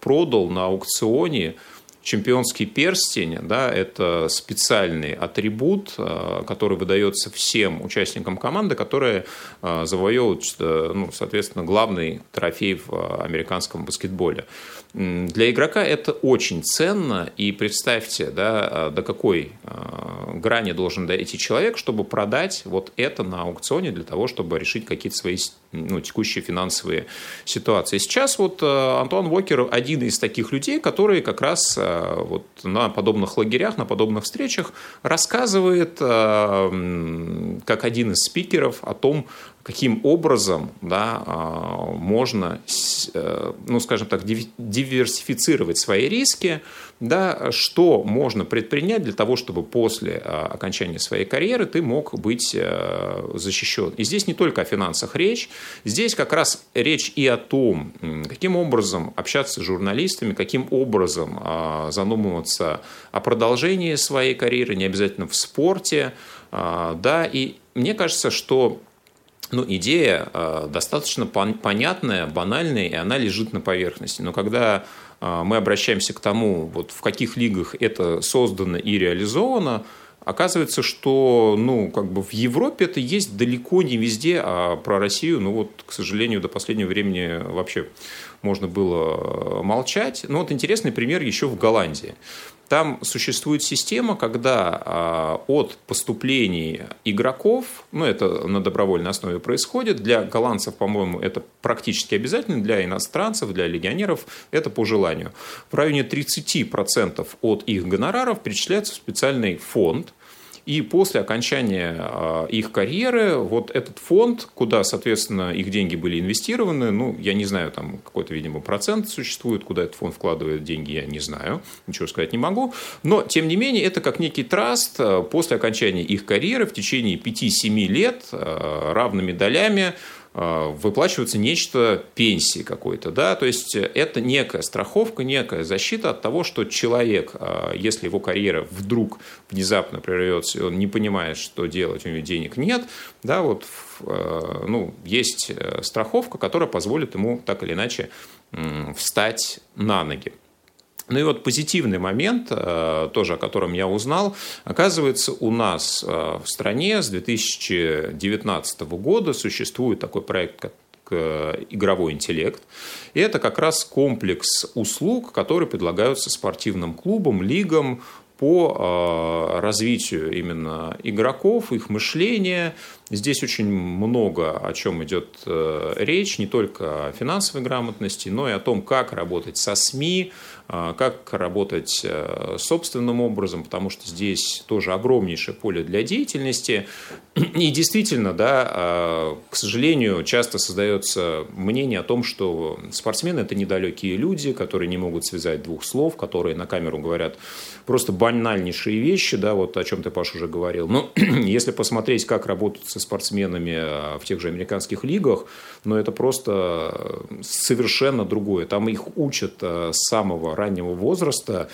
Speaker 2: продал на аукционе Чемпионский перстень, да, это специальный атрибут, э, который выдается всем участникам команды, которые э, завоевывают, э, ну, соответственно, главный трофей в американском баскетболе. Для игрока это очень ценно, и представьте, да, до какой грани должен дойти человек, чтобы продать вот это на аукционе для того, чтобы решить какие-то свои ну, текущие финансовые ситуации. Сейчас вот Антуан Уокер один из таких людей, которые как раз вот на подобных лагерях, на подобных встречах рассказывает э, как один из спикеров о том, каким образом да, можно, э, ну, скажем так, диверсифицировать свои риски, да, что можно предпринять для того, чтобы после окончания своей карьеры ты мог быть э, защищен. И здесь не только о финансах речь, здесь как раз речь и о том, каким образом общаться с журналистами, каким образом а, задумываться о продолжении своей карьеры, не обязательно в спорте, да, и мне кажется, что ну, идея э, достаточно пон- понятная, банальная, и она лежит на поверхности. Но когда мы обращаемся к тому, вот в каких лигах это создано и реализовано, оказывается, что ну, как бы в Европе это есть далеко не везде, а про Россию, ну вот, к сожалению, до последнего времени вообще можно было молчать. Но вот интересный пример еще в Голландии. Там существует система, когда а, от поступлений игроков, ну это на добровольной основе происходит, для голландцев, по-моему, это практически обязательно, для иностранцев, для легионеров это по желанию. В районе 30% от их гонораров перечисляется в специальный фонд, и после окончания а, их карьеры вот этот фонд, куда, соответственно, их деньги были инвестированы, ну, я не знаю, там какой-то, видимо, процент существует, куда этот фонд вкладывает деньги, я не знаю, ничего сказать не могу. Но, тем не менее, это как некий траст а, после окончания их карьеры в течение 5-7 лет а, равными долями выплачивается нечто пенсии какой-то, да, то есть это некая страховка, некая защита от того, что человек, а, если его карьера вдруг внезапно прервется, и он не понимает, что делать, у него денег нет, да, вот, ну, есть э, страховка, которая позволит ему так или иначе встать на ноги. Ну и вот позитивный момент, э, тоже о котором я узнал, оказывается, у нас э, в стране с 2019 года существует такой проект, как э, игровой интеллект. И это как раз комплекс услуг, которые предлагаются спортивным клубам, лигам по развитию именно игроков, их мышления, Здесь очень много о чем идет э, речь, не только о финансовой грамотности, но и о том, как работать со СМИ, а, как работать э, собственным образом, потому что здесь тоже огромнейшее поле для деятельности. И действительно, да, к сожалению, часто создается мнение о том, что спортсмены – это недалекие люди, которые не могут связать двух слов, которые на камеру говорят просто банальнейшие вещи, да, вот о чем ты, Паш, уже говорил. Но если посмотреть, как работают спортсменами а, в тех же американских лигах, но это просто совершенно другое. Там их учат с самого раннего возраста,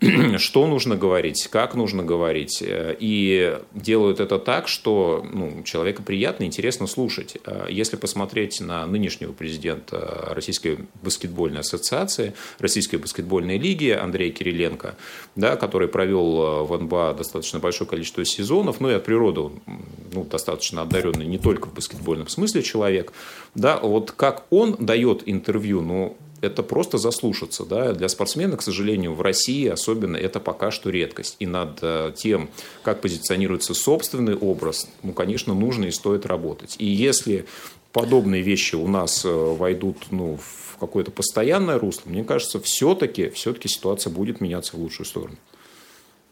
Speaker 2: что нужно говорить, как нужно говорить. Э, и делают это так, что ну, человека приятно, интересно слушать. Э, если посмотреть на нынешнего президента Российской баскетбольной ассоциации, Российской баскетбольной лиги Андрея Кириленко, да, который провел э, в НБА достаточно большое количество сезонов, ну и от природы ну, достаточно одаренный не только в баскетбольном смысле человек, да, вот как он дает интервью, ну, это просто заслушаться. Да? Для спортсмена, к сожалению, в России особенно это пока что редкость. И над э, тем, как позиционируется собственный образ, ну, конечно, нужно и стоит работать. И если подобные вещи у нас э, войдут ну, в какое-то постоянное русло, мне кажется, все-таки все ситуация будет меняться в лучшую сторону.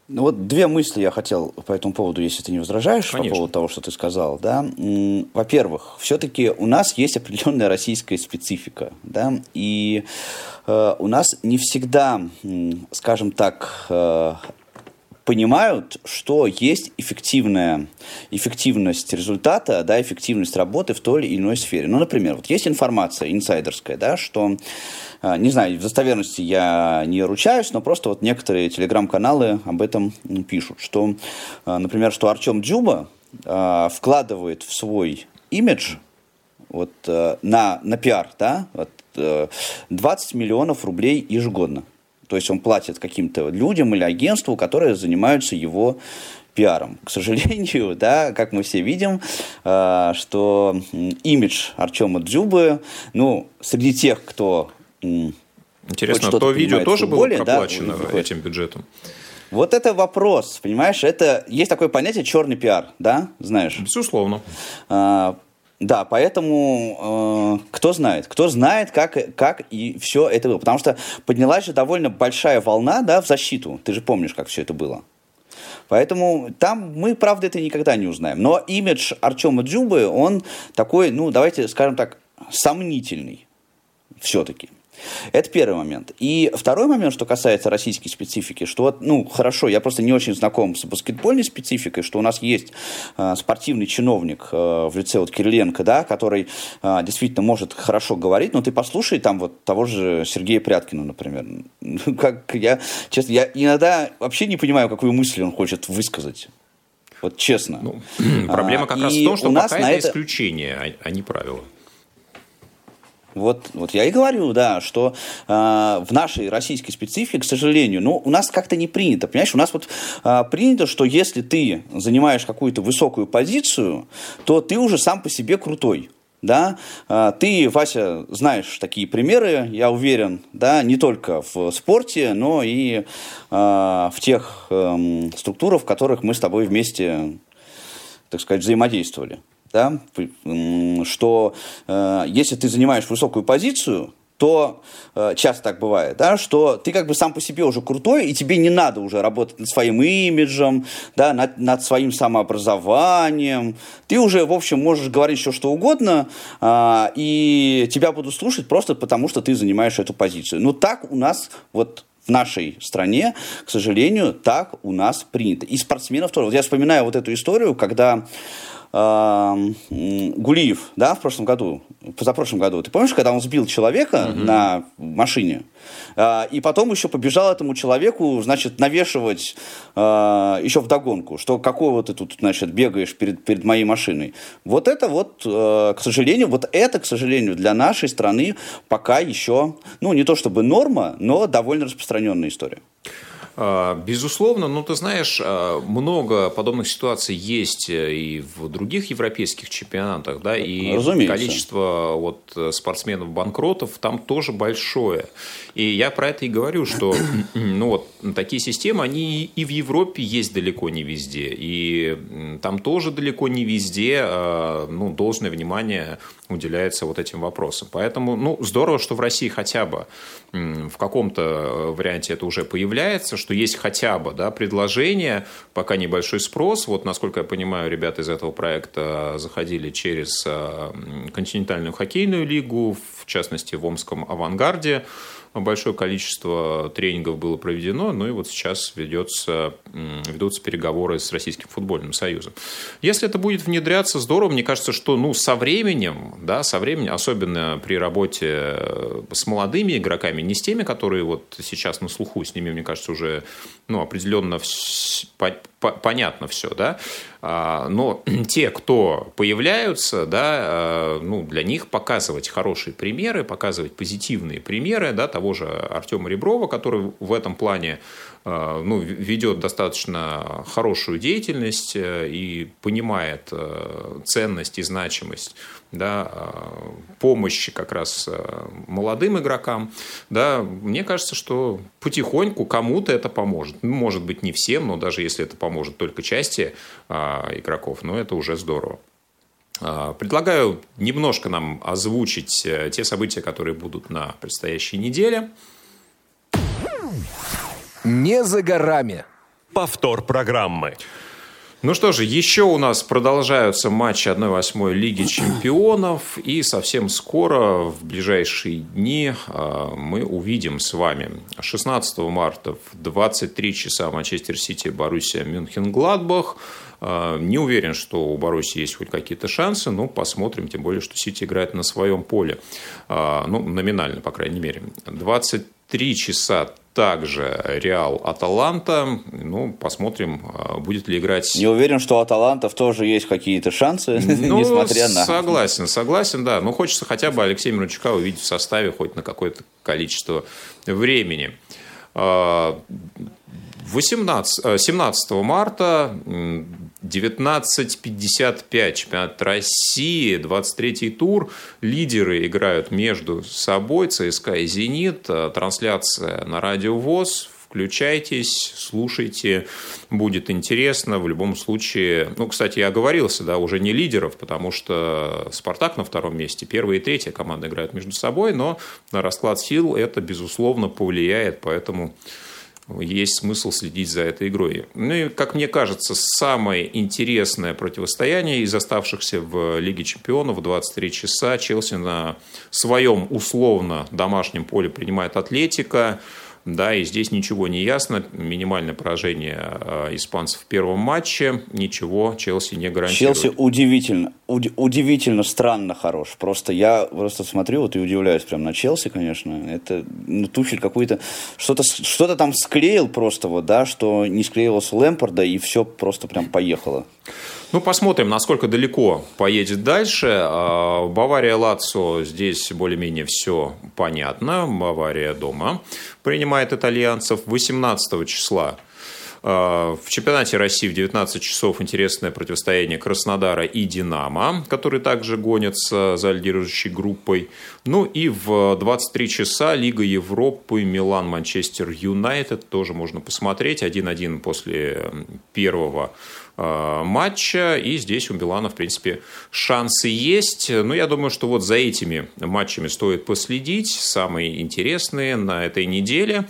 Speaker 3: Ну вот две мысли я хотел по этому поводу, если ты не возражаешь, Конечно. по поводу того, что ты сказал. Да? Во-первых, все-таки у нас есть определенная российская специфика. Да? И э, у нас не всегда, скажем так, э, понимают, что есть эффективная, эффективность результата, да, эффективность работы в той или иной сфере. Ну, например, вот есть информация инсайдерская, да, что а, не знаю, в достоверности я не ручаюсь, но просто вот некоторые телеграм-каналы об этом пишут, что, а, например, что Артем Дзюба а, вкладывает в свой имидж вот, на, на пиар, да, вот, 20 миллионов рублей ежегодно. То есть он платит каким-то людям или агентству, которые занимаются его пиаром. К сожалению, да, как мы все видим, что имидж Артема Дзюбы, ну, среди тех, кто
Speaker 2: Интересно, а то видео тоже футболе, было проплачено да, этим бюджетом?
Speaker 3: Вот это вопрос, понимаешь? Это есть такое понятие черный пиар, да, знаешь?
Speaker 2: Безусловно.
Speaker 3: А, да, поэтому э, кто знает, кто знает, как, как и все это было. Потому что поднялась же довольно большая волна да, в защиту. Ты же помнишь, как все это было. Поэтому там мы, правда, это никогда не узнаем. Но имидж Артема Джубы, он такой, ну, давайте скажем так, сомнительный все-таки. Это первый момент. И второй момент, что касается российской специфики, что, ну, хорошо, я просто не очень знаком с баскетбольной спецификой, что у нас есть э, спортивный чиновник э, в лице вот Кириленко, да, который э, действительно может хорошо говорить, но ты послушай там вот того же Сергея Пряткина, например. Как я, честно, я иногда вообще не понимаю, какую мысль он хочет высказать. Вот честно. Ну,
Speaker 2: проблема как а, раз в том, что пока это, это исключение, а, а не правило.
Speaker 3: Вот, вот я и говорю, да, что э, в нашей российской специфике, к сожалению, ну, у нас как-то не принято, понимаешь, у нас вот э, принято, что если ты занимаешь какую-то высокую позицию, то ты уже сам по себе крутой. Да, ты, Вася, знаешь такие примеры, я уверен, да, не только в спорте, но и э, в тех э, структурах, в которых мы с тобой вместе, так сказать, взаимодействовали да, что э, если ты занимаешь высокую позицию, то э, часто так бывает, да, что ты как бы сам по себе уже крутой, и тебе не надо уже работать над своим имиджем, да, над, над своим самообразованием. Ты уже, в общем, можешь говорить все, что угодно, э, и тебя будут слушать просто потому, что ты занимаешь эту позицию. Но так у нас вот в нашей стране, к сожалению, так у нас принято. И спортсменов тоже. Вот я вспоминаю вот эту историю, когда Гулиев, да, в прошлом году, позапрошлом году, ты помнишь, когда он сбил человека угу. на машине, а, и потом еще побежал этому человеку, значит, навешивать а, еще в догонку, что какой вот ты тут, значит, бегаешь перед, перед моей машиной. Вот это вот, а, к сожалению, вот это, к сожалению, для нашей страны пока еще, ну, не то чтобы норма, но довольно распространенная история.
Speaker 2: А, безусловно, ну ты знаешь, а, много подобных ситуаций есть э, и в других европейских чемпионатах, да, и Разумеется. количество вот спортсменов-банкротов там тоже большое. И я про это и говорю, что ну, вот, такие системы, они и в Европе есть далеко не везде, и там тоже далеко не везде а, ну, должное внимание уделяется вот этим вопросам. Поэтому, ну, здорово, что в России хотя бы в каком-то э, варианте это уже появляется, что есть хотя бы да, предложение, пока небольшой спрос. Вот, насколько я понимаю, ребята из этого проекта заходили через э, континентальную хоккейную лигу, в частности, в Омском «Авангарде», большое количество тренингов было проведено, ну и вот сейчас ведется, ведутся переговоры с Российским футбольным союзом. Если это будет внедряться, здорово. Мне кажется, что ну, со временем, да, со временем, особенно при работе э, с молодыми игроками, не с теми, которые вот сейчас на слуху, с ними, мне кажется, уже ну, определенно понятно все, да, а, но те, кто появляются, да, а, ну, для них показывать хорошие примеры, показывать позитивные примеры, да, того же Артема Реброва, который в этом плане ну, ведет достаточно хорошую деятельность э, и понимает э, ценность и значимость да, помощи как раз э, молодым игрокам, да, мне кажется, что потихоньку кому-то это поможет. Ну, может быть, не всем, но даже если это поможет только части игроков, но это уже здорово. Предлагаю немножко нам озвучить э, те события, которые будут на предстоящей неделе.
Speaker 1: Не за горами. Повтор программы.
Speaker 2: Ну что же, еще у нас продолжаются матчи 1-8 Лиги Чемпионов. И совсем скоро, в ближайшие дни, а, мы увидим с вами 16 марта в 23 часа Манчестер Сити, Боруссия, Мюнхен, Гладбах. А, не уверен, что у Боруссии есть хоть какие-то шансы, но посмотрим, тем более, что Сити играет на своем поле. А, ну, номинально, по крайней мере. 23 часа также Реал Аталанта. Ну, посмотрим, а, будет ли играть...
Speaker 3: Не уверен, что у Аталантов тоже есть какие-то шансы, ну, несмотря на...
Speaker 2: Согласен, согласен, да. Но хочется хотя бы Алексея Мирончука увидеть в составе хоть на какое-то количество времени. 18, 17 э, марта 19.55 чемпионат России, 23-й тур. Лидеры играют между собой, ЦСКА и «Зенит». Э, трансляция на радио ВОЗ. Включайтесь, слушайте, будет интересно. В любом случае, ну, кстати, я оговорился, да, уже не лидеров, потому что «Спартак» на втором месте, первая и третья команда играют между собой, но на расклад сил это, безусловно, повлияет, поэтому есть смысл следить за этой игрой. Ну и, как мне кажется, самое интересное противостояние из оставшихся в Лиге чемпионов в 23 часа Челси на своем условно домашнем поле принимает Атлетика. Да, и здесь ничего не ясно. Минимальное поражение э, испанцев в первом матче. Ничего Челси не гарантирует.
Speaker 3: Челси удивительно, уд- удивительно странно хорош. Просто я просто смотрю вот и удивляюсь прям на Челси, конечно. Это ну, Тухель какой-то что-то что там склеил просто вот, да, что не склеивался Лэмпорда и все просто прям поехало.
Speaker 2: Ну, посмотрим, насколько далеко поедет дальше. А, Бавария Лацо здесь более-менее все понятно. Бавария дома принимает итальянцев 18 числа. А, в чемпионате России в 19 часов интересное противостояние Краснодара и Динамо, которые также гонятся за лидирующей группой. Ну и в 23 часа Лига Европы Милан-Манчестер Юнайтед тоже можно посмотреть. 1-1 после первого матча, и здесь у Милана, в принципе, шансы есть. Но я думаю, что вот за этими матчами стоит последить, самые интересные на этой неделе.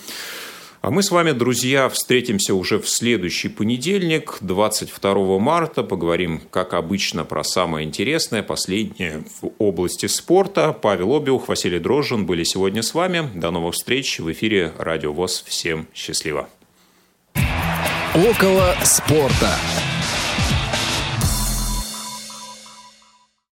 Speaker 2: А мы с вами, друзья, встретимся уже в следующий понедельник, 22 марта. Поговорим, как обычно, про самое интересное, последнее в области спорта. Павел Обиух, Василий Дрожжин были сегодня с вами. До новых встреч в эфире Радио ВОЗ. Всем счастливо.
Speaker 1: Около спорта.